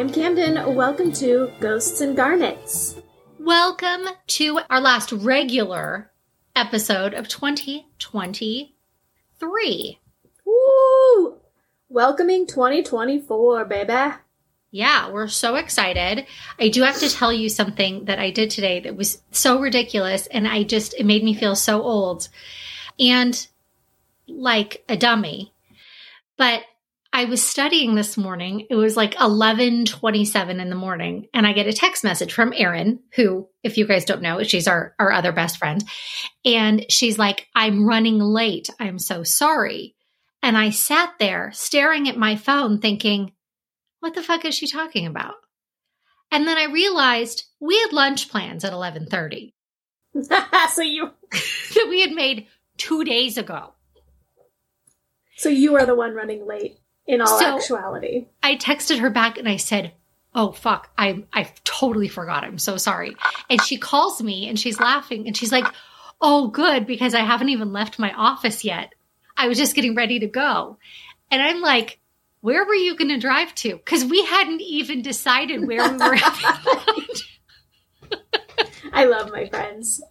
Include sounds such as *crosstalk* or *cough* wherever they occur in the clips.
I'm Camden. Welcome to Ghosts and Garnets. Welcome to our last regular episode of 2023. Woo! Welcoming 2024, baby. Yeah, we're so excited. I do have to tell you something that I did today that was so ridiculous and I just it made me feel so old and like a dummy. But I was studying this morning. It was like 11:27 in the morning and I get a text message from Erin, who if you guys don't know, she's our our other best friend. And she's like, "I'm running late. I'm so sorry." And I sat there staring at my phone thinking, what the fuck is she talking about? And then I realized we had lunch plans at 11:30 *laughs* so you *laughs* that we had made 2 days ago. So you are the one running late in all So- actuality. I texted her back and I said, "Oh fuck, I I totally forgot. I'm so sorry." And she calls me and she's laughing and she's like, "Oh good because I haven't even left my office yet. I was just getting ready to go." And I'm like, "Where were you going to drive to?" Cuz we hadn't even decided where we were. *laughs* I love my friends.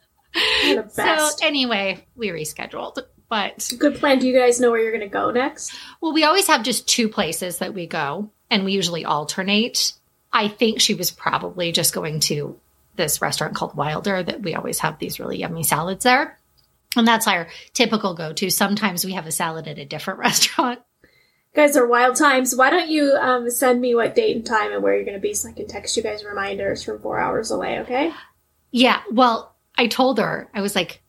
So anyway, we rescheduled. But Good plan. Do you guys know where you're going to go next? well, we always have just two places that we go, and we usually alternate. I think she was probably just going to this restaurant called Wilder that we always have these really yummy salads there. And that's our typical go to. Sometimes we have a salad at a different *laughs* restaurant. Guys are wild times. Why don't you um, send me what date and time and where you're going to be so I can text you guys reminders from four hours away, okay? Yeah. Well, I told her, I was like,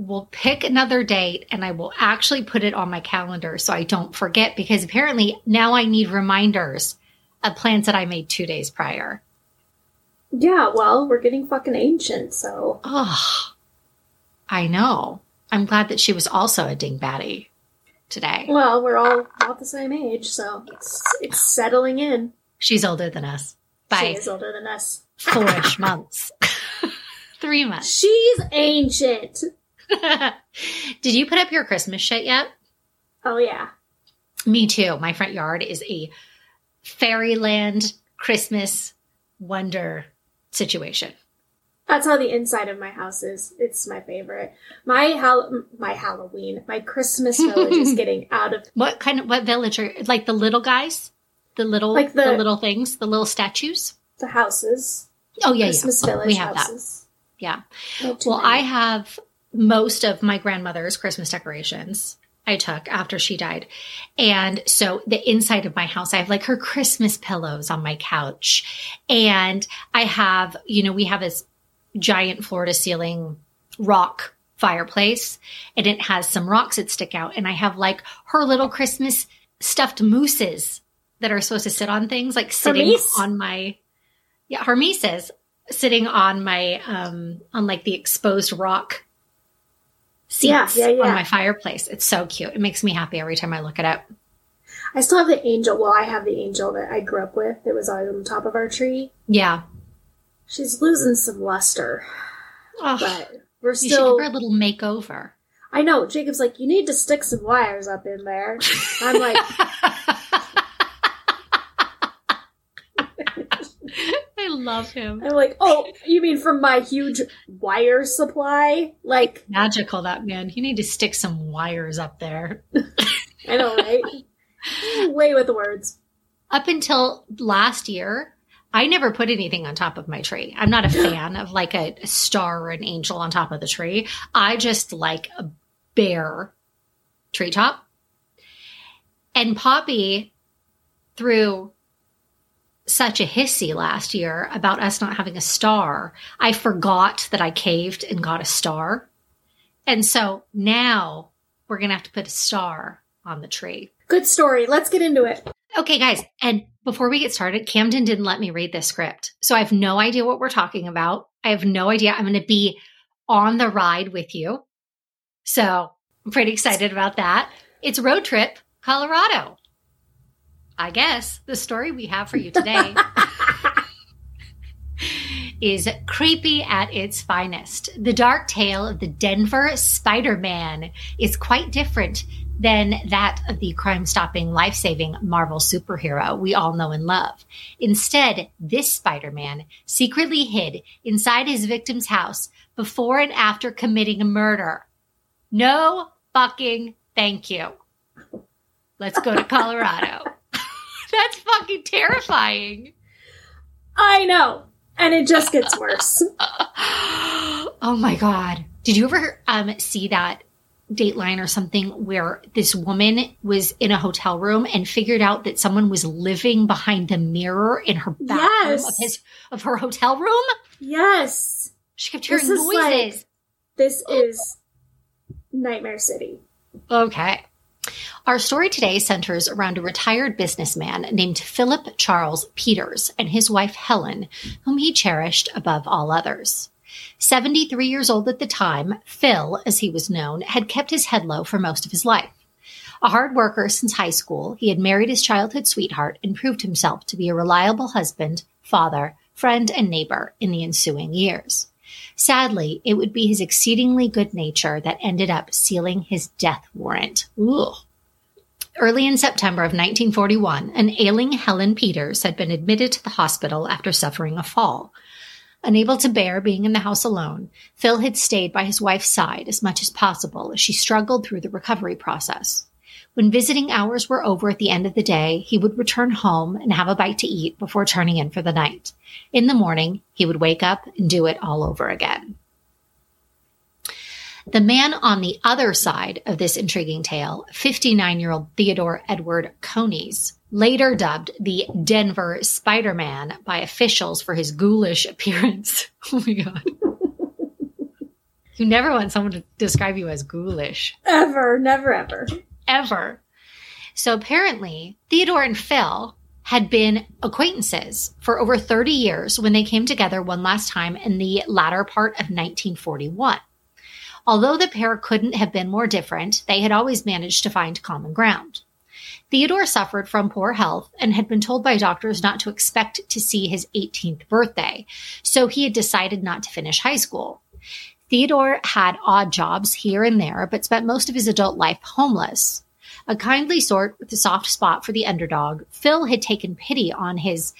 we'll pick another date and I will actually put it on my calendar so I don't forget because apparently now I need reminders of plans that I made two days prior. Yeah, well, we're getting fucking ancient, so. Oh, I know. I'm glad that she was also a dingbatty today. Well, we're all about the same age, so it's, it's settling in. She's older than us She by is older than us. four-ish months. *laughs* Three months. She's ancient. *laughs* Did you put up your Christmas shit yet? Oh, yeah. Me too. My front yard is a fairyland Christmas wonder situation. That's how the inside of my house is. It's my favorite. My Hall- my Halloween, my Christmas *laughs* village is getting out of What kind of what village are like the little guys? The little Like the, the- little things, the little statues? the houses. Oh yeah, Christmas yeah. village we have that. houses. Yeah. Well, many. I have most of my grandmother's Christmas decorations I took after she died. And so the inside of my house, I have like her Christmas pillows on my couch. And I have, you know, we have this giant floor to ceiling rock fireplace and it has some rocks that stick out. And I have like her little Christmas stuffed mooses that are supposed to sit on things, like sitting Hermes? on my, yeah, Hermeses sitting on my, um, on like the exposed rock seats Yeah, yeah, yeah. on my fireplace. It's so cute. It makes me happy every time I look at it. I still have the angel. Well, I have the angel that I grew up with. That was always on the top of our tree. Yeah. She's losing some luster, Oh, but we're you should still. give her a little makeover. I know. Jacob's like, you need to stick some wires up in there. I'm like, *laughs* I love him. I'm like, oh, you mean from my huge wire supply? Like, Magical, that man. You need to stick some wires up there. I know, right? Way with the words. Up until last year, I never put anything on top of my tree. I'm not a *laughs* fan of like a, a star or an angel on top of the tree. I just like a bare treetop. And Poppy threw such a hissy last year about us not having a star. I forgot that I caved and got a star. And so now we're going to have to put a star on the tree. Good story. Let's get into it. Okay, guys. And before we get started, Camden didn't let me read this script. So I have no idea what we're talking about. I have no idea. I'm going to be on the ride with you. So I'm pretty excited about that. It's road trip, Colorado. I guess the story we have for you today *laughs* is creepy at its finest. The dark tale of the Denver Spider Man is quite different than that of the crime stopping, life saving Marvel superhero we all know and love. Instead, this Spider Man secretly hid inside his victim's house before and after committing a murder. No fucking thank you. Let's go to Colorado. *laughs* *laughs* That's fucking terrifying. I know. And it just gets worse. *laughs* oh my God. Did you ever um, see that Dateline or something where this woman was in a hotel room and figured out that someone was living behind the mirror in her bathroom Yes. of his of her hotel room? Yes. She kept hearing This is like- noises. This is Nightmare City. Okay. Our story today centers around a retired businessman named Philip Charles Peters and his wife Helen, whom he cherished above all others. 73 years old at the time, Phil, as he was known, had kept his head low for most of his life. A hard worker since high school, he had married his childhood sweetheart and proved himself to be a reliable husband, father, friend, and neighbor in the ensuing years. Sadly, it would be his exceedingly good nature that ended up sealing his death warrant. Ugh. Early in September of 1941, an ailing Helen Peters had been admitted to the hospital after suffering a fall. Unable to bear being in the house alone, Phil had stayed by his wife's side as much as possible as she struggled through the recovery process. When visiting hours were over at the end of the day, he would return home and have a bite to eat before turning in for the night. In the morning, he would wake up and do it all over again. The man on the other side of this intriguing tale, 59 year old Theodore Edward Coneys, later dubbed the Denver Spider Man by officials for his ghoulish appearance. *laughs* Oh my God. you never want someone to describe you as ghoulish Ever, never ever. Ever. So apparently, Theodore and Phil had been acquaintances for over 30 years when they came together one last time in the latter part of 1941. Although the pair couldn't have been more different, they had always managed to find common ground. Theodore suffered from poor health and had been told by doctors not to expect to see his 18th birthday, so he had decided not to finish high school. Theodore had odd jobs here and there, but spent most of his adult life homeless. A kindly sort with a soft spot for the underdog, Phil had taken pity on his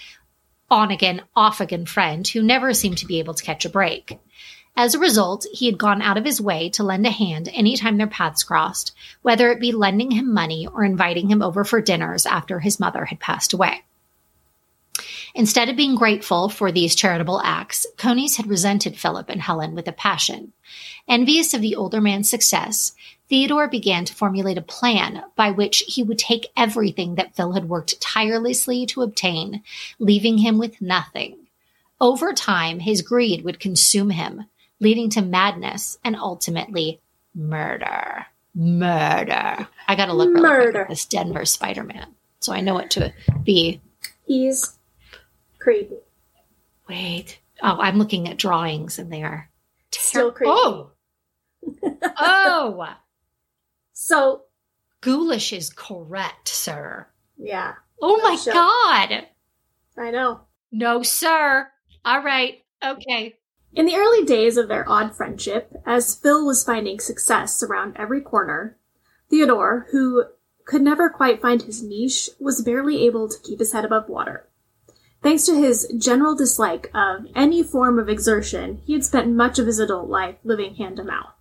on again, off again friend who never seemed to be able to catch a break. As a result, he had gone out of his way to lend a hand anytime their paths crossed, whether it be lending him money or inviting him over for dinners after his mother had passed away. Instead of being grateful for these charitable acts, Coneys had resented Philip and Helen with a passion. Envious of the older man's success, Theodore began to formulate a plan by which he would take everything that Phil had worked tirelessly to obtain, leaving him with nothing. Over time, his greed would consume him, leading to madness and ultimately murder. Murder. I gotta look really Murder. at this Denver Spider Man so I know what to be. He's creepy. Wait. Oh, I'm looking at drawings and they are Still creepy. Oh. *laughs* oh. So, Ghoulish is correct, sir. yeah, Oh my Sure. god. I know. No, sir. All right. Okay. In the early days of their odd friendship, as Phil was finding success around every corner, Theodore, who could never quite find his niche, was barely able to keep his head above water. Thanks to his general dislike of any form of exertion, he had spent much of his adult life living hand to mouth.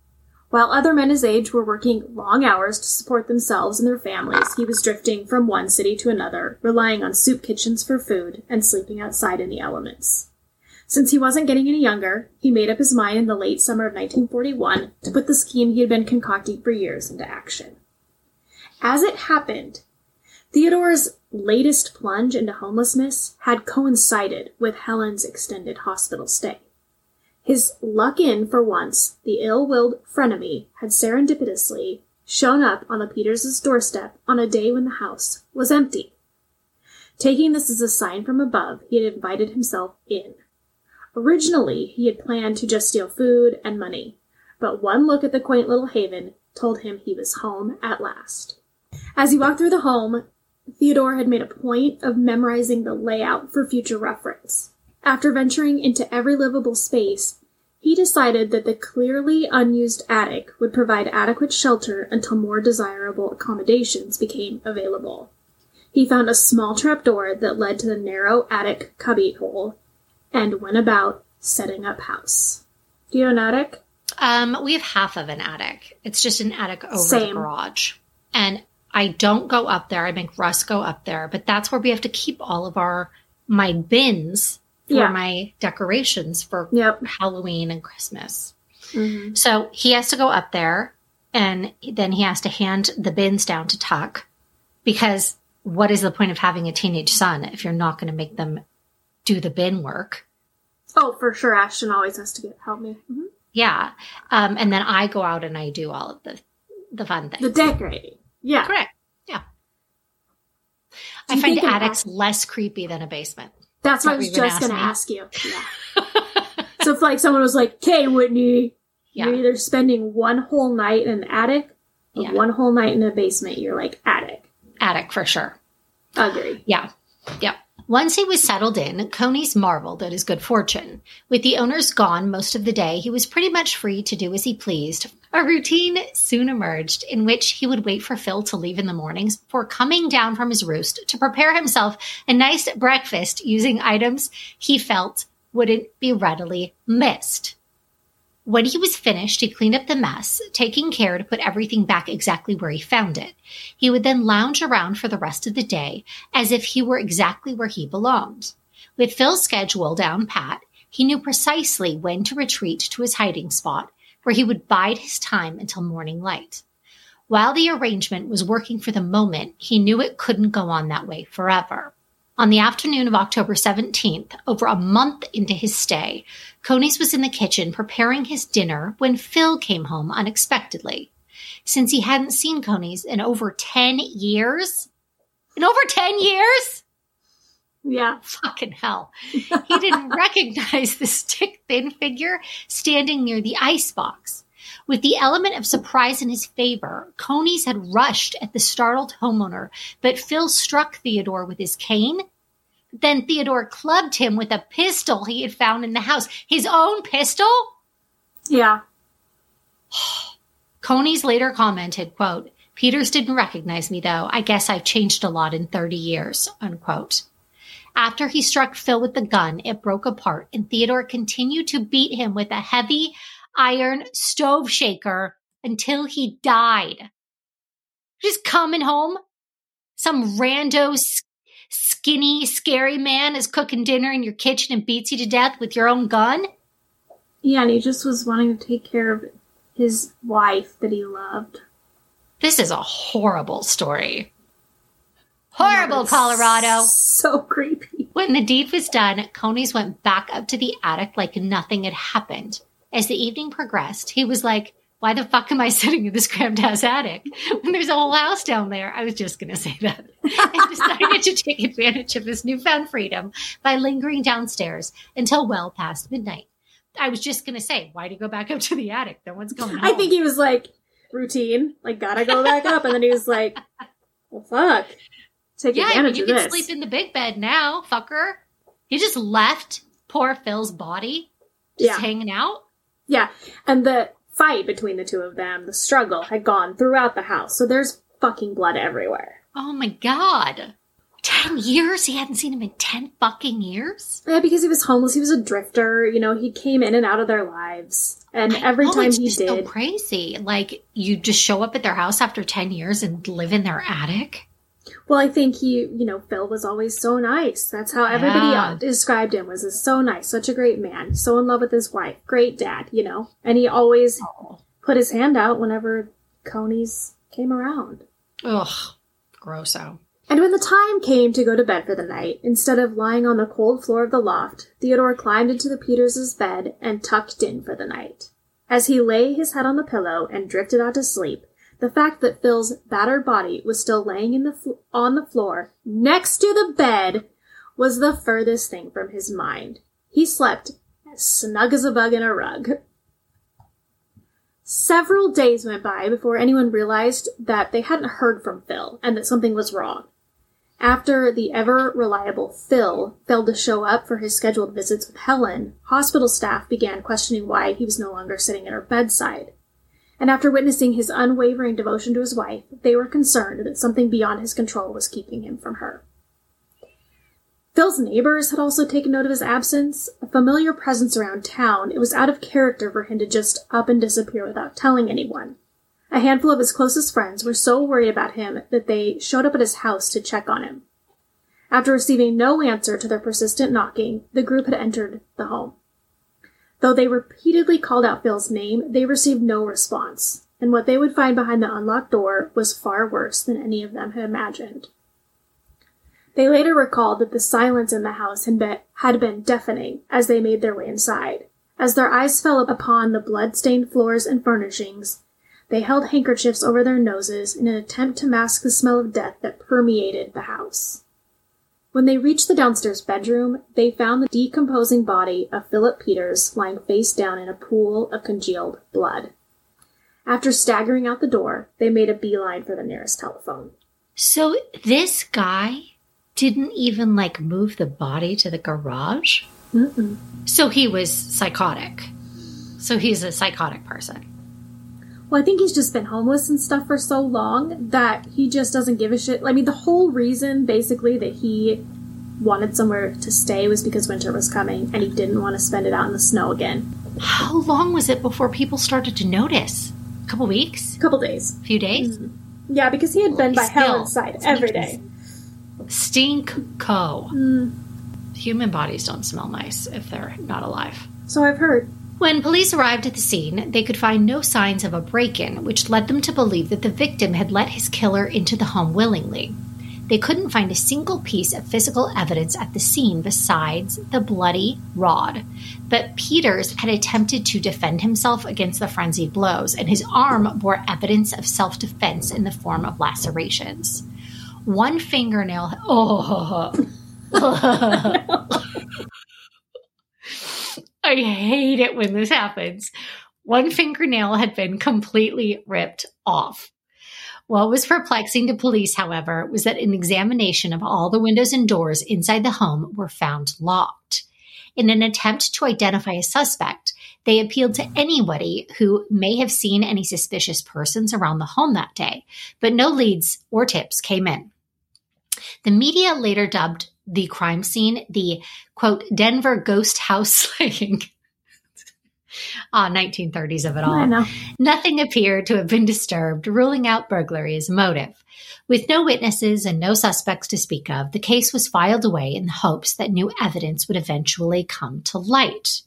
While other men his age were working long hours to support themselves and their families, he was drifting from one city to another, relying on soup kitchens for food and sleeping outside in the elements. Since he wasn't getting any younger, he made up his mind in the late summer of 1941 to put the scheme he had been concocting for years into action. As it happened, Theodore's latest plunge into homelessness had coincided with Helen's extended hospital stay. His luck in, for once, the ill-willed frenemy had serendipitously shown up on the Peters' doorstep on a day when the house was empty. Taking this as a sign from above, he had invited himself in. Originally, he had planned to just steal food and money, but one look at the quaint little haven told him he was home at last. As he walked through the home, Theodore had made a point of memorizing the layout for future reference. After venturing into every livable space, he decided that the clearly unused attic would provide adequate shelter until more desirable accommodations became available. He found a small trapdoor that led to the narrow attic cubbyhole and went about setting up house. Do you have an attic? Um, we have half of an attic. It's just an attic over the garage. And I don't go up there. I make Russ go up there, but that's where we have to keep all of our my bins for Yeah. my decorations for Yep. Halloween and Christmas. hmm So he has to go up there and then he has to hand the bins down to Tuck because what is the point of having a teenage son if you're not going to make them do the bin work? Oh, for sure. Ashton always has to get help me. Mhm. Yeah. Um, and then I go out and I do all of the, the fun things. The decorating. Yeah. Correct. Yeah. Do I find attics less creepy than a basement. That's what I was just gonna ask ask you. Yeah. *laughs* so if like someone was like, "Okay, Whitney, Yeah. you're either spending one whole night in an attic or Yeah. one whole night in a basement," you're like, "Attic." Attic for sure. Agree. Yeah. Yep. Once he was settled in, Coneys marveled at his good fortune. With the owners gone most of the day, he was pretty much free to do as he pleased. A routine soon emerged in which he would wait for Phil to leave in the mornings before coming down from his roost to prepare himself a nice breakfast using items he felt wouldn't be readily missed. When he was finished, he cleaned up the mess, taking care to put everything back exactly where he found it. He would then lounge around for the rest of the day as if he were exactly where he belonged. With Phil's schedule down pat, he knew precisely when to retreat to his hiding spot, where he would bide his time until morning light. While the arrangement was working for the moment, he knew it couldn't go on that way forever. On the afternoon of October 17th, over a month into his stay, Coneys was in the kitchen preparing his dinner when Phil came home unexpectedly. Since he hadn't seen Coneys in over 10 years, in over 10 years? Yeah. Fucking hell. He didn't *laughs* recognize the stick thin figure standing near the icebox. With the element of surprise in his favor, Coneys had rushed at the startled homeowner, but Phil struck Theodore with his cane. Then Theodore clubbed him with a pistol he had found in the house. His own pistol? Yeah. *sighs* Coneys later commented, quote, Peters didn't recognize me though. I guess I've changed a lot in 30 years, unquote. After he struck Phil with the gun, it broke apart and Theodore continued to beat him with a heavy iron stove shaker until he died. Just coming home. Some rando skinny, scary man is cooking dinner in your kitchen and beats you to death with your own gun. Yeah, and he just was wanting to take care of his wife that he loved. This is a horrible story. Horrible, Colorado. So creepy. When the deed was done, Coneys went back up to the attic like nothing had happened. As the evening progressed, he was like, why the fuck am I *laughs* sitting in this cramped ass attic when there's a whole house down there? I was just going to say that. *laughs* and decided to take advantage of his newfound freedom by lingering downstairs until well past midnight. I was just going to say, why do you go back up to the attic? No one's going home. I think he was like routine, like gotta go back up, and then he was like, "Well, fuck, take Yeah, I mean, you of can this." sleep in the big bed now, fucker. He just left poor Phil's body just Yeah. hanging out. Yeah, and the fight between the two of them, the struggle, had gone throughout the house, so there's fucking blood everywhere. Oh my god. 10 years? He hadn't seen him in 10 fucking years? Yeah, because he was homeless, he was a drifter. You know, he came in and out of their lives, and I every know, time he just so did, crazy. Like, you just show up at their house after 10 years and live in their attic? Well, I think he, you know, Phil was always so nice. That's how everybody Yeah. described him was as so nice, such a great man, so in love with his wife, great dad, you know, and he always Oh. put his hand out whenever Coneys came around. Ugh. Grosso. And when the time came to go to bed for the night, instead of lying on the cold floor of the loft, Theodore climbed into the Peters' bed and tucked in for the night. As he lay his head on the pillow and drifted out to sleep, the fact that Phil's battered body was still laying in the fl- on the floor next to the bed was the furthest thing from his mind. He slept as snug as a bug in a rug. Several days went by before anyone realized that they hadn't heard from Phil and that something was wrong. After the ever reliable Phil failed to show up for his scheduled visits with Helen, hospital staff began questioning why he was no longer sitting at her bedside. And after witnessing his unwavering devotion to his wife, they were concerned that something beyond his control was keeping him from her. Phil's neighbors had also taken note of his absence. A familiar presence around town, it was out of character for him to just up and disappear without telling anyone. A handful of his closest friends were so worried about him that they showed up at his house to check on him. After receiving no answer to their persistent knocking, the group had entered the home. Though they repeatedly called out Phil's name, they received no response, and what they would find behind the unlocked door was far worse than any of them had imagined. They later recalled that the silence in the house had been, had been deafening as they made their way inside. As their eyes fell upon the blood-stained floors and furnishings, they held handkerchiefs over their noses in an attempt to mask the smell of death that permeated the house. When they reached the downstairs bedroom, they found the decomposing body of Philip Peters lying face down in a pool of congealed blood. After staggering out the door, they made a beeline for the nearest telephone. So this guy didn't even like move the body to the garage? Mm-mm. So he was psychotic. So he's a psychotic person. Well, I think he's just been homeless and stuff for so long that he just doesn't give a shit. I mean, the whole reason basically that he wanted somewhere to stay was because winter was coming and he didn't want to spend it out in the snow again. How long was it before people started to notice? A couple weeks? A couple days. A few days? Yeah, because he had been by Still, Helen's side every day. Stink co. Mm, Human bodies don't smell nice if they're not alive. so I've heard. When police arrived at the scene, they could find no signs of a break in, which led them to believe that the victim had let his killer into the home willingly. They couldn't find a single piece of physical evidence at the scene besides the bloody rod. But Peters had attempted to defend himself against the frenzied blows, and his arm bore evidence of self defense in the form of lacerations. One fingernail. *laughs* Oh. *laughs* *laughs* I hate it when this happens. One fingernail had been completely ripped off. What was perplexing to police, however, was that an examination of all the windows and doors inside the home were found locked. In an attempt to identify a suspect, they appealed to anybody who may have seen any suspicious persons around the home that day, but no leads or tips came in. The media later dubbed the crime scene the quote Denver ghost house *laughs* slaying. Ah, 1930s of it all. Nothing appeared to have been disturbed, ruling out burglary as a motive. With no witnesses and no suspects to speak of, the case was filed away in the hopes that new evidence would eventually come to light.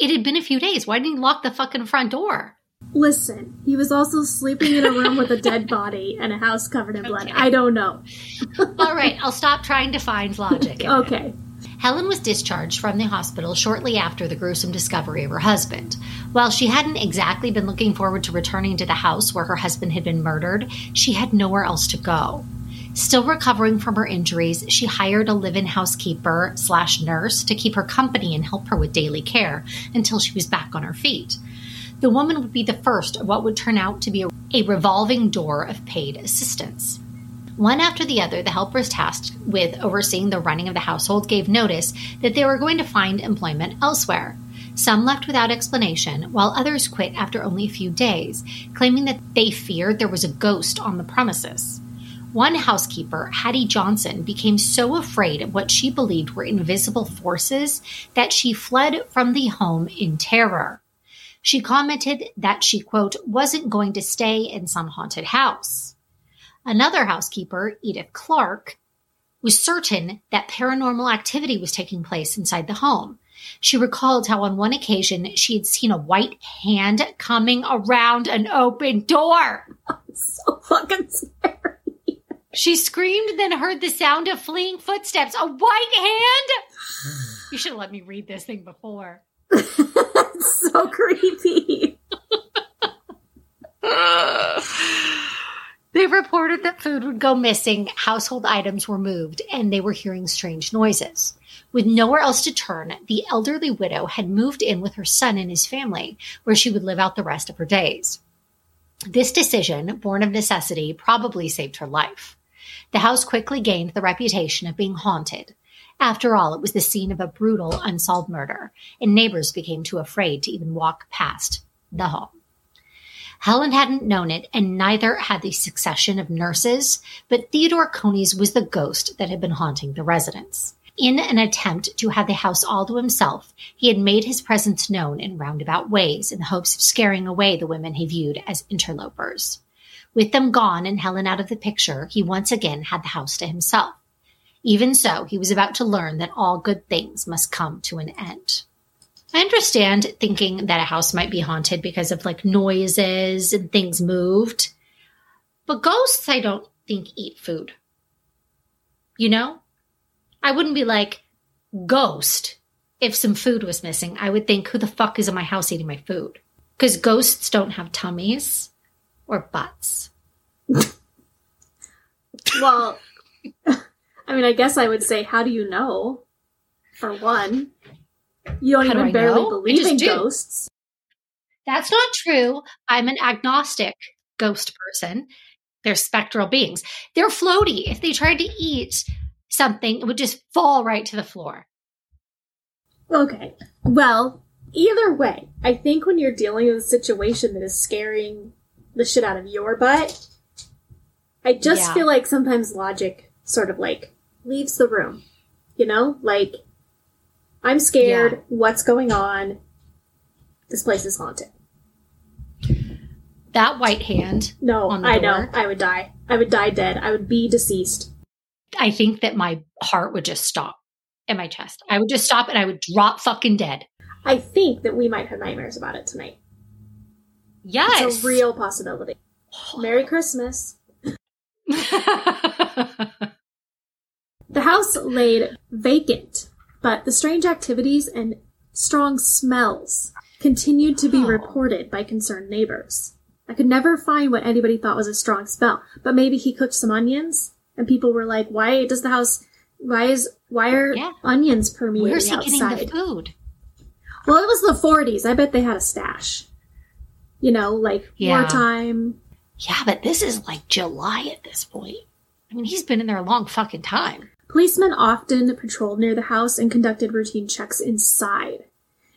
It had been a few days. Why didn't he lock the fucking front door? Listen, he was also sleeping in a room with a dead body and a house covered in blood. Okay. I don't know. *laughs* All right, I'll stop trying to find logic. it. Okay. Helen was discharged from the hospital shortly after the gruesome discovery of her husband. While she hadn't exactly been looking forward to returning to the house where her husband had been murdered, she had nowhere else to go. Still recovering from her injuries, she hired a live-in housekeeper slash nurse to keep her company and help her with daily care until she was back on her feet. The woman would be the first of what would turn out to be a, revolving door of paid assistance. One after the other, the helpers tasked with overseeing the running of the household gave notice that they were going to find employment elsewhere. Some left without explanation, while others quit after only a few days, claiming that they feared there was a ghost on the premises. One housekeeper, Hattie Johnson, became so afraid of what she believed were invisible forces that she fled from the home in terror. She commented that she, quote, wasn't going to stay in some haunted house. Another housekeeper, Edith Clark, was certain that paranormal activity was taking place inside the home. She recalled how on one occasion she had seen a white hand coming around an open door. *laughs* So fucking scary. She screamed, then heard the sound of fleeing footsteps. A white hand? *sighs* You should have let me read this thing before. *laughs* It's *laughs* so creepy. They reported that food would go missing, household items were moved, and they were hearing strange noises. With nowhere else to turn, the elderly widow had moved in with her son and his family, where she would live out the rest of her days. This decision, born of necessity, probably saved her life. The house quickly gained the reputation of being haunted. After all, it was the scene of a brutal, unsolved murder, and neighbors became too afraid to even walk past the home. Helen hadn't known it, and neither had the succession of nurses, but Theodore Coneys was the ghost that had been haunting the residence. In an attempt to have the house all to himself, he had made his presence known in roundabout ways in the hopes of scaring away the women he viewed as interlopers. With them gone and Helen out of the picture, he once again had the house to himself. Even so, he was about to learn that all good things must come to an end. I understand thinking that a house might be haunted because of like noises and things moved. But ghosts, I don't think eat food. You know? I wouldn't be like, ghost, if some food was missing. I would think, who the fuck is in my house eating my food? Because ghosts don't have tummies or butts. *laughs* well, I mean, I guess I would say, how do you know? For one, you don't How do even I barely know? Believe in do. ghosts. That's not true. I'm an agnostic ghost person. They're spectral beings. They're floaty. If they tried to eat something, it would just fall right to the floor. Okay. Well, either way, I think when you're dealing with a situation that is scaring the shit out of your butt, I just Yeah. feel like sometimes logic sort of like leaves the room. You know? Like, I'm scared. Yeah. What's going on? This place is haunted. That white hand, No, On the I know. I would die. I would die dead. I would be deceased. I think that my heart would just stop in my chest. I would just stop and I would drop fucking dead. I think that we might have nightmares about it tonight. Yes. It's a real possibility. *sighs* Merry Christmas. *laughs* The house laid vacant, but the strange activities and strong smells continued to be reported by concerned neighbors. I could never find what anybody thought was a strong smell, but maybe he cooked some onions and people were like, why does the house, why is, why are Yeah. onions permeating Where's he getting the food? Well, it was the 40s. I bet they had a stash. You know, like Yeah. wartime. Yeah, but this is like July at this point. I mean, he's been in there a long fucking time. Policemen often patrolled near the house and conducted routine checks inside.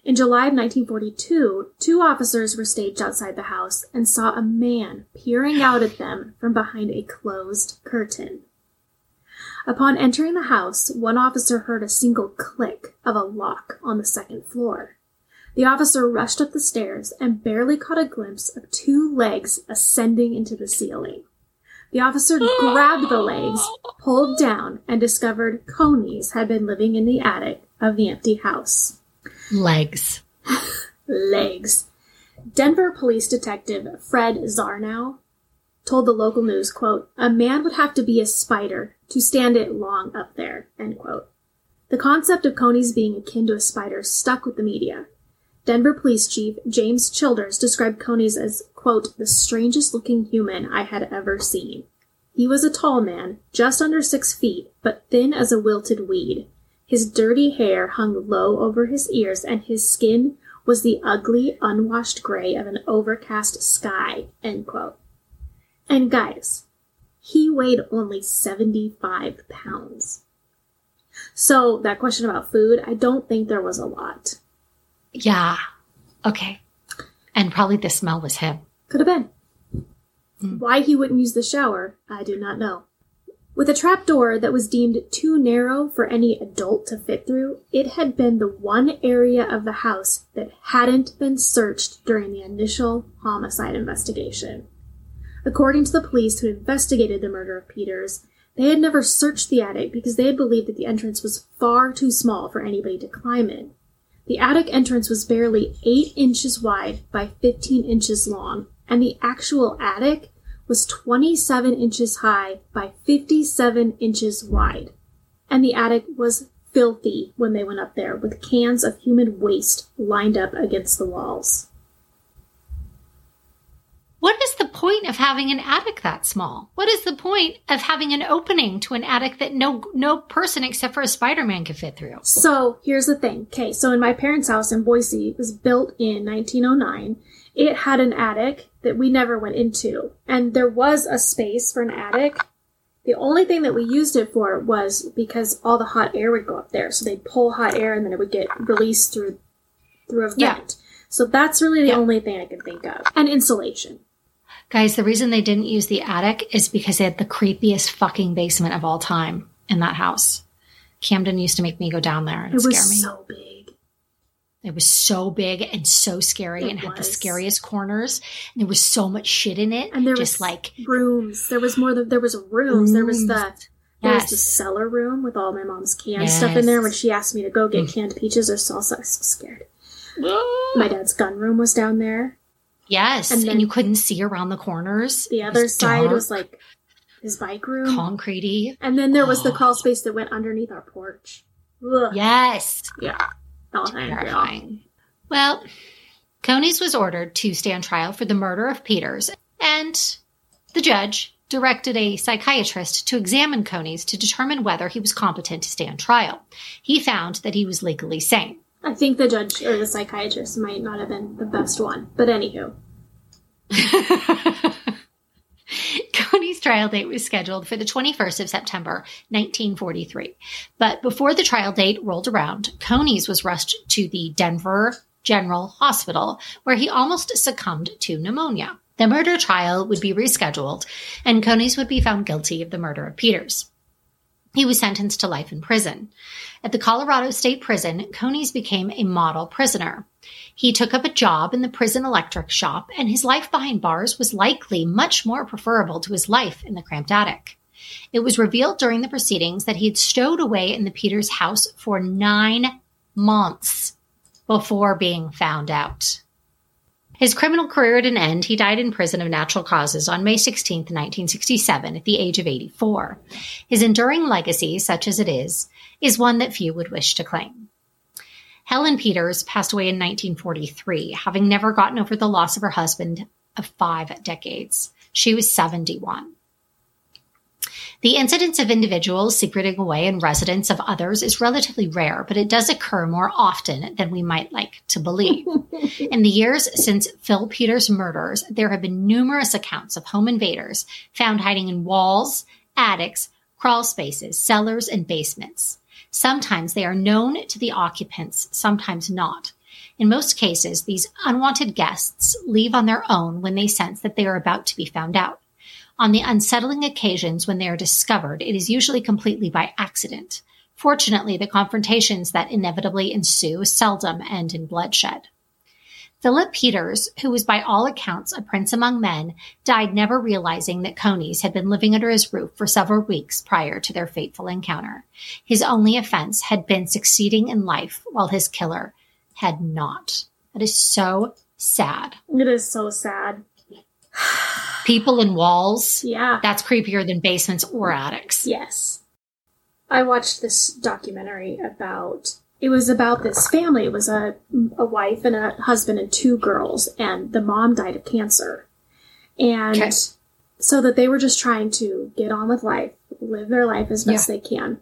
In July of 1942, two officers were staged outside the house and saw a man peering out at them from behind a closed curtain. Upon entering the house, one officer heard a single click of a lock on the second floor. The officer rushed up the stairs and barely caught a glimpse of two legs ascending into the ceiling. The officer grabbed the legs, *gasps* pulled down, and discovered Coneys had been living in the attic of the empty house. Legs. *laughs* Legs. Denver police detective Fred Zarnow told the local news, quote, a man would have to be a spider to stand it long up there, end quote. The concept of Coneys being akin to a spider stuck with the media. Denver Police Chief James Childers described Coneys as, quote, the strangest looking human I had ever seen. He was a tall man, just under six feet, but thin as a wilted weed. His dirty hair hung low over his ears, and his skin was the ugly, unwashed gray of an overcast sky, end quote. And guys, he weighed only 75 pounds. So, that question about food, I don't think there was a lot. Yeah. Okay. And probably the smell was him. Could have been. Hmm. Why he wouldn't use the shower, I do not know. With a trapdoor that was deemed too narrow for any adult to fit through, it had been the one area of the house that hadn't been searched during the initial homicide investigation. According to the police who investigated the murder of Peters, they had never searched the attic because they had believed that the entrance was far too small for anybody to climb in. The attic entrance was barely 8 inches wide by 15 inches long, and the actual attic was 27 inches high by 57 inches wide. And the attic was filthy when they went up there, with cans of human waste lined up against the walls. What is the point of having an attic that small? What is the point of having an opening to an attic that no no person except for a Spider-Man could fit through? So here's the thing. Okay, so in my parents' house in Boise, it was built in 1909. It had an attic that we never went into, and there was a space for an attic The only thing that we used it for was because all the hot air would go up there. So they'd pull hot air and then it would get released through through a vent. Yeah. So that's really the Yeah. only thing I can think of. And insulation. Guys, the reason they didn't use the attic is because they had the creepiest fucking basement of all time in that house. Camden used to make me go down there and It scare was me. so big. It was so big and so scary It and had the scariest corners. And there was so much shit in it. And there just was like rooms. There was more than there was rooms. There was the there was the cellar room with all my mom's canned stuff in there. When she asked me to go get mm. canned peaches or salsa, I was so scared. My dad's gun room was down there. Yes. and And, you couldn't see around the corners. The other was side dark, was like his bike room. concretey. And then there was the Oh. crawl space that went underneath our porch. Ugh. Yes. Yeah. All time real. Terrifying. Well, Coneys was ordered to stand trial for the murder of Peters, and the judge directed a psychiatrist to examine Coneys to determine whether he was competent to stand trial. He found that he was legally sane. I think the judge or the psychiatrist might not have been the best one. But anywho. *laughs* Coney's trial date was scheduled for the 21st of September, 1943. But before the trial date rolled around, Coneys was rushed to the Denver General Hospital, where he almost succumbed to pneumonia. The murder trial would be rescheduled, and Coneys would be found guilty of the murder of Peters. He was sentenced to life in prison. At the Colorado State Prison, Coneys became a model prisoner. He took up a job in the prison electric shop, and his life behind bars was likely much more preferable to his life in the cramped attic. It was revealed during the proceedings that he had stowed away in the Peters house for nine months before being found out. His criminal career at an end, he died in prison of natural causes on May 16, 1967, at the age of 84. His enduring legacy, such as it is, is one that few would wish to claim. Helen Peters passed away in 1943, having never gotten over the loss of her husband of five decades. She was 71. The incidence of individuals secreting away in residence of others is relatively rare, but it does occur more often than we might like to believe. *laughs* in the years since Phil Peters' murders, there have been numerous accounts of home invaders found hiding in walls, attics, crawl spaces, cellars, and basements. Sometimes they are known to the occupants, sometimes not. In most cases, these unwanted guests leave on their own when they sense that they are about to be found out. On the unsettling occasions when they are discovered, it is usually completely by accident. Fortunately, the confrontations that inevitably ensue seldom end in bloodshed. Philip Peters, who was by all accounts a prince among men, died never realizing that Coneys had been living under his roof for several weeks prior to their fateful encounter. His only offense had been succeeding in life while his killer had not. That is so sad. It is so sad. *sighs* People in walls, Yeah. that's creepier than basements or attics. Yes. I watched this documentary about it was about this family. It was a a wife and a husband and two girls and the mom died of cancer. And Okay. so that they were just trying to get on with life, live their life as best they can.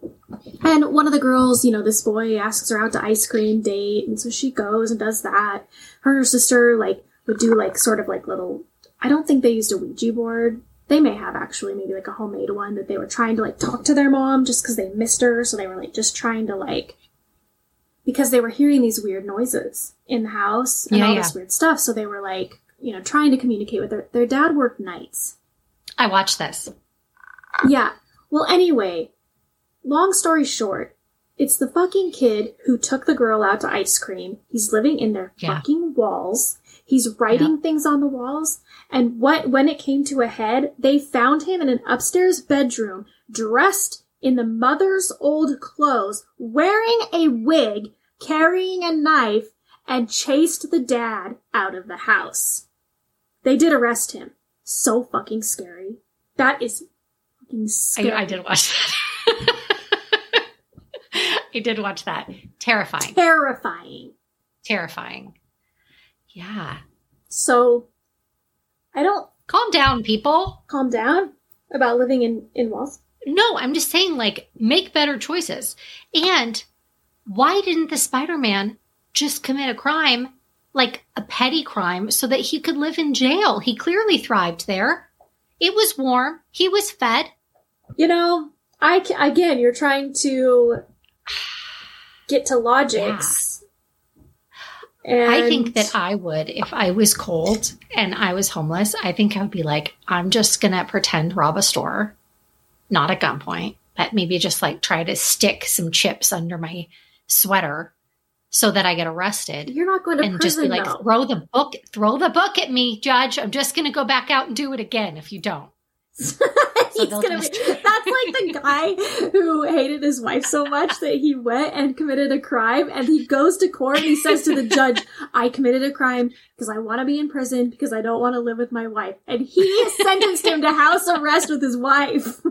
And one of the girls, you know, this boy asks her out to ice cream date, and so she goes and does that. Her and her sister like would do like sort of like little I don't think they used a Ouija board. They may have actually maybe like a homemade one that they were trying to like talk to their mom just because they missed her, so they were like just trying to like because they were hearing these weird noises in the house and Yeah, all yeah. this weird stuff, so they were like, you know, trying to communicate with their their dad worked nights. I watched this. Yeah. Well, anyway, long story short, it's the fucking kid who took the girl out to ice cream. He's living in their Yeah. fucking walls. He's writing things on the walls. And what when it came to a head, they found him in an upstairs bedroom, dressed in the mother's old clothes, wearing a wig, carrying a knife, and chased the dad out of the house. They did arrest him. So fucking scary. That is fucking I, scary. I did watch that. *laughs* I did watch that. Terrifying. Terrifying. Terrifying. Yeah. So, I don't Calm down, people. calm down about living in, in walls. No, I'm just saying, like, make better choices. And why didn't the Spider Man just commit a crime, like a petty crime, so that he could live in jail? He clearly thrived there. It was warm. He was fed. You know, I again, you're trying to get to logics. And I think that I would, if I was cold and I was homeless, I think I would be like, I'm just going to pretend rob a store, not at gunpoint, but maybe just like try to stick some chips under my sweater so that I get arrested. you're not going to And just be like, though. throw the book, throw the book at me, judge. I'm just going to go back out and do it again if you don't. *laughs* He's gonna be, that's like the *laughs* guy who hated his wife so much that he went and committed a crime and he goes to court and he says to the judge, *laughs* I committed a crime because I want to be in prison because I don't want to live with my wife. And he sentenced him to house arrest with his wife.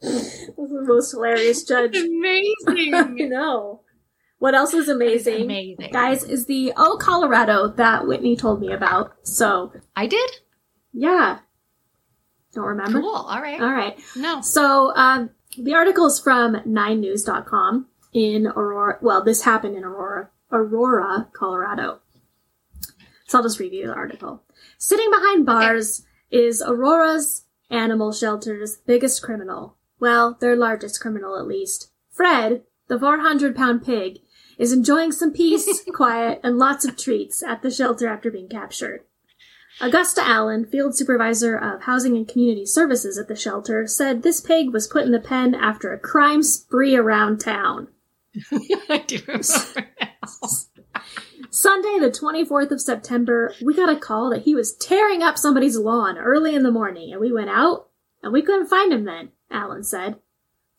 This is the most hilarious judge. Amazing! I Amazing. know. What else is amazing? Amazing. Guys, is the Oh Colorado that Whitney told me about. So, I did? yeah. Don't remember? Cool. All right. All right. No. So um, the article is from 9news.com in Aurora. Well, this happened in Aurora, Aurora, Colorado. So I'll just review the article. Sitting behind bars is Aurora's animal shelter's biggest criminal. Well, their largest criminal at least. Fred, the 400 pound pig, is enjoying some peace, *laughs* quiet, and lots of treats at the shelter after being captured. Augusta Allen, field supervisor of housing and community services at the shelter, said this pig was put in the pen after a crime spree around town. *laughs* I do remember. Sunday, the 24th of September, we got a call that he was tearing up somebody's lawn early in the morning, and we went out, and we couldn't find him then, Allen said.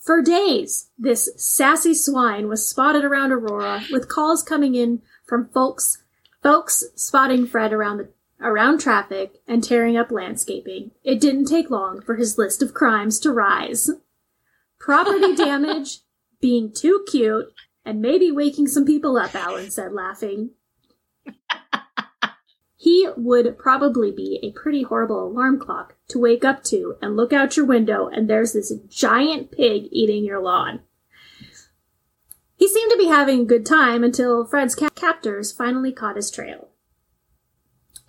For days, this sassy swine was spotted around Aurora, with calls coming in from folks, folks spotting Fred around the around traffic and tearing up landscaping. It didn't take long for his list of crimes to rise. Property *laughs* damage, being too cute, and maybe waking some people up, Allen said, laughing. He would probably be a pretty horrible alarm clock to wake up to and look out your window and there's this giant pig eating your lawn. He seemed to be having a good time until Fred's ca- captors finally caught his trail.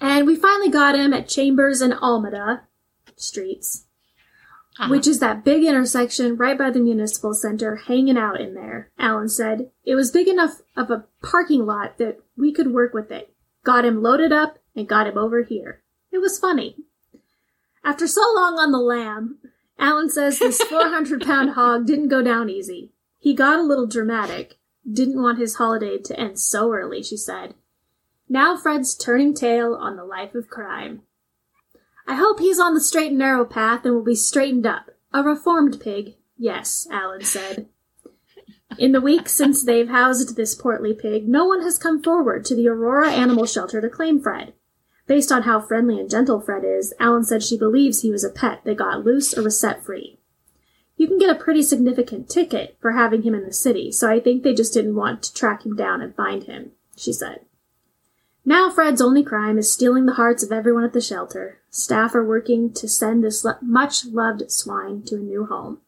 And we finally got him at Chambers and Alameda streets, Uh-huh. which is that big intersection right by the municipal center, hanging out in there, Allen said. It was big enough of a parking lot that we could work with it. Got him loaded up and got him over here. It was funny. After so long on the lamb, Allen says this *laughs* 400 pound hog didn't go down easy. He got a little dramatic. Didn't want his holiday to end so early, she said. Now Fred's turning tail on the life of crime. I hope he's on the straight and narrow path and will be straightened up. A reformed pig. Yes, Allen said. In the week since they've housed this portly pig, no one has come forward to the Aurora Animal Shelter to claim Fred. Based on how friendly and gentle Fred is, Allen said she believes he was a pet that got loose or was set free. You can get a pretty significant ticket for having him in the city, so I think they just didn't want to track him down and find him, she said. Now Fred's only crime is stealing the hearts of everyone at the shelter. Staff are working to send this much loved swine to a new home.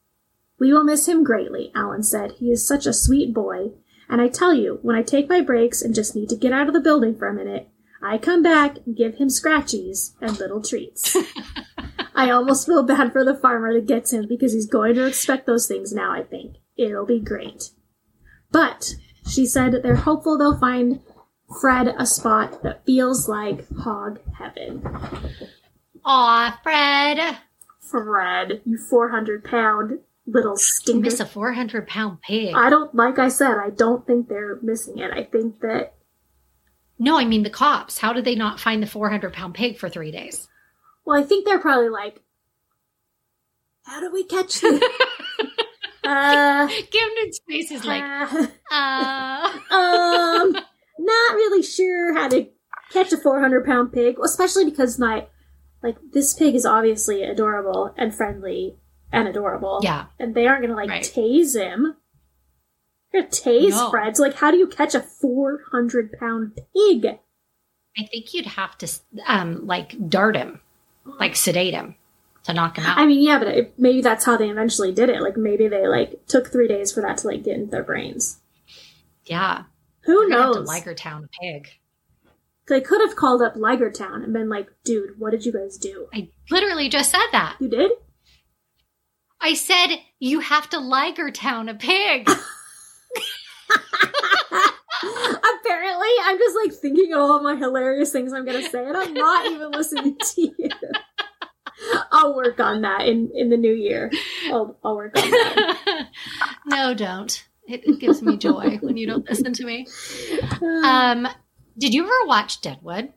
We will miss him greatly, Allen said. He is such a sweet boy. And I tell you, when I take my breaks and just need to get out of the building for a minute, I come back and give him scratchies and little treats. *laughs* I almost feel bad for the farmer that gets him because he's going to expect those things now, I think. It'll be great. But, she said, they're hopeful they'll find Fred a spot that feels like hog heaven. Aw, Fred. Fred, you 400 pound little stinker. miss a 400 pound pig. I don't, like I said, I don't think they're missing it. I think that, no, I mean the cops. How did they not find the 400 pound pig for three days? well, I think they're probably like, how do we catch this? *laughs* uh, Camden's face is like, uh, *laughs* uh. um, not really sure how to catch a 400 pound pig, especially because my, like, this pig is obviously adorable and friendly and adorable. Yeah. And they aren't gonna, like, Right. tase him. They're gonna tase No. Fred. So, like, how do you catch a 400 pound pig? I think you'd have to, um, like, dart him, like, sedate him to knock him out. I mean, yeah, but it, maybe that's how they eventually did it. Like, maybe they, like, took three days for that to, like, get into their brains. yeah. Who have knows? to Liger Town pig. They could have called up Liger Town and been like, dude, what did you guys do? I literally just said that. You did? I said you have to Liger Town a pig. *laughs* Apparently, I'm just like thinking of all my hilarious things I'm gonna say, and I'm not even listening to you. I'll work on that in in the new year. I'll I'll work on that. *laughs* no, don't. It, it gives me joy when you don't listen to me. *sighs* Um, did you ever watch Deadwood?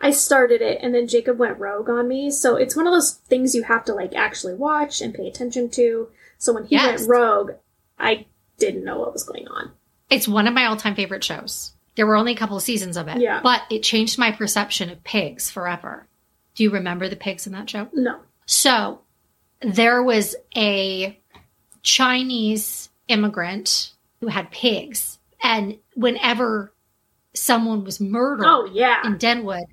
I started it, and then Jacob went rogue on me. So it's one of those things you have to like actually watch and pay attention to. So when he Yes. went rogue, I didn't know what was going on. It's one of my all time favorite shows. There were only a couple of seasons of it, Yeah. but it changed my perception of pigs forever. Do you remember the pigs in that show? No. So there was a Chinese immigrant who had pigs, and whenever someone was murdered Oh yeah. in Deadwood,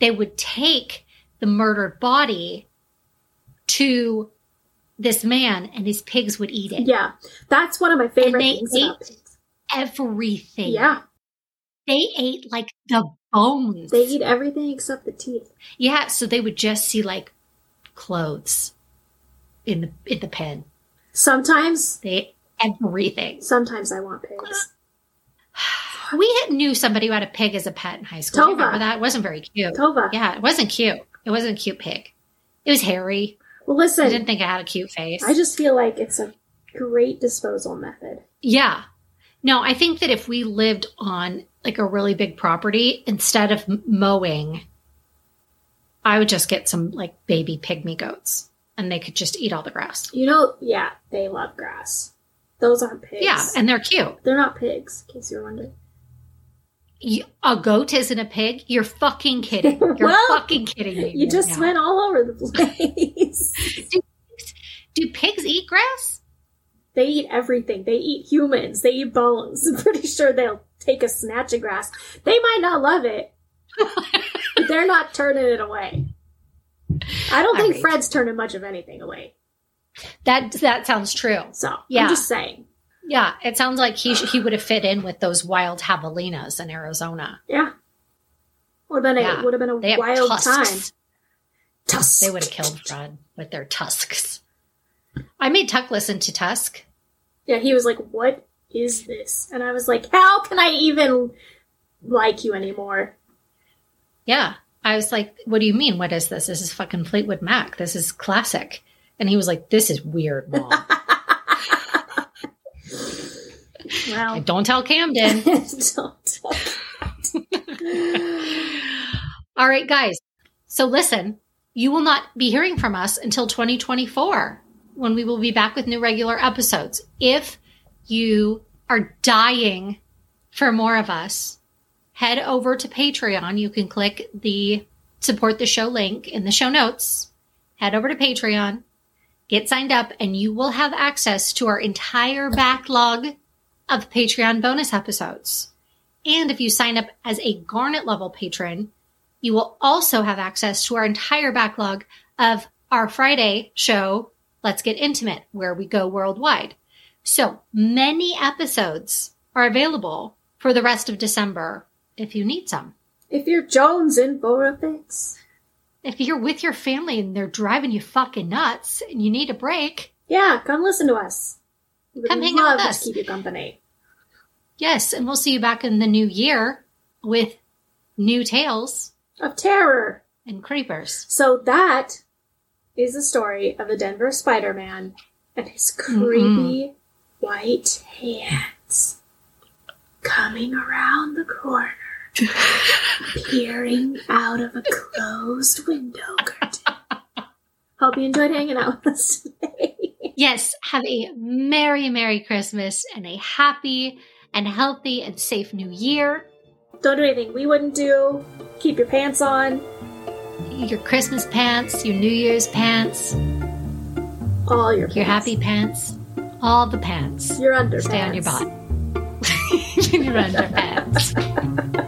they would take the murdered body to this man, and his pigs would eat it. Yeah. That's one of my favorite they things about ate-. Everything. Yeah. They ate like the bones. They eat everything except the teeth. Yeah, so they would just see like clothes in the in the pen. Sometimes They ate everything. sometimes I want pigs. *sighs* *sighs* *sighs* We knew somebody who had a pig as a pet in high school. Tova. remember that? It wasn't very cute. Tova. Yeah, it wasn't cute. It wasn't a cute pig. It was hairy. Well listen, I didn't think it had a cute face. I just feel like it's a great disposal method. yeah. No, I think that if we lived on like a really big property, instead of mowing, I would just get some like baby pygmy goats and they could just eat all the grass. You know, yeah, they love grass. Those aren't pigs. Yeah, and they're cute. they're not pigs, in case you're wondering. You, a goat isn't a pig? You're fucking kidding. *laughs* You're Well, fucking kidding me. You right just now. went all over the place. *laughs* Do pigs eat grass? they eat everything. They eat humans. They eat bones. *laughs* I'm pretty sure they'll take a snatch of grass. They might not love it, but they're not turning it away. I don't All think right. Fred's turning much of anything away. That that sounds true. So Yeah. I'm just saying. Yeah, it sounds like he sh- he would have fit in with those wild javelinas in Arizona. Yeah. Would have been Yeah. a would have been a have wild tusks. time. Tusks. They would have killed Fred with their tusks. I made Tuck listen to Tusk. Yeah, he was like, "What is this?" And I was like, "How can I even like you anymore?" Yeah, I was like, "What do you mean? What is this? This is fucking Fleetwood Mac. This is classic." And he was like, "This is weird, mom." *laughs* Well, don't tell Camden. *laughs* don't. All right, guys. So listen, you will not be hearing from us until 2024 when we will be back with new regular episodes. If you are dying for more of us, head over to Patreon. You can click the support the show link in the show notes. Head over to Patreon, get signed up, and you will have access to our entire backlog of Patreon bonus episodes. And if you sign up as a Garnet level patron, you will also have access to our entire backlog of our Friday show, Let's Get Intimate, where we go worldwide. So many episodes are available for the rest of December if you need some. if you're Jones in for a fix, If you're with your family and they're driving you fucking nuts and you need a break, yeah, come listen to us. We Come hang out with us. keep you company. Yes, and we'll see you back in the new year with new tales Of terror. and creepers. So that is the story of the Denver Spider-Man and his creepy mm-hmm. white hands coming around the corner, *laughs* peering out of a closed window curtain. Hope you enjoyed hanging out with us today. Yes, have a Merry, Merry Christmas and a happy and healthy and safe new year. Don't do anything we wouldn't do. Keep your pants on. Your Christmas pants, your New Year's pants, All your pants. your happy pants, all the pants. Your underpants. Stay on your butt. *laughs* your underpants. *laughs*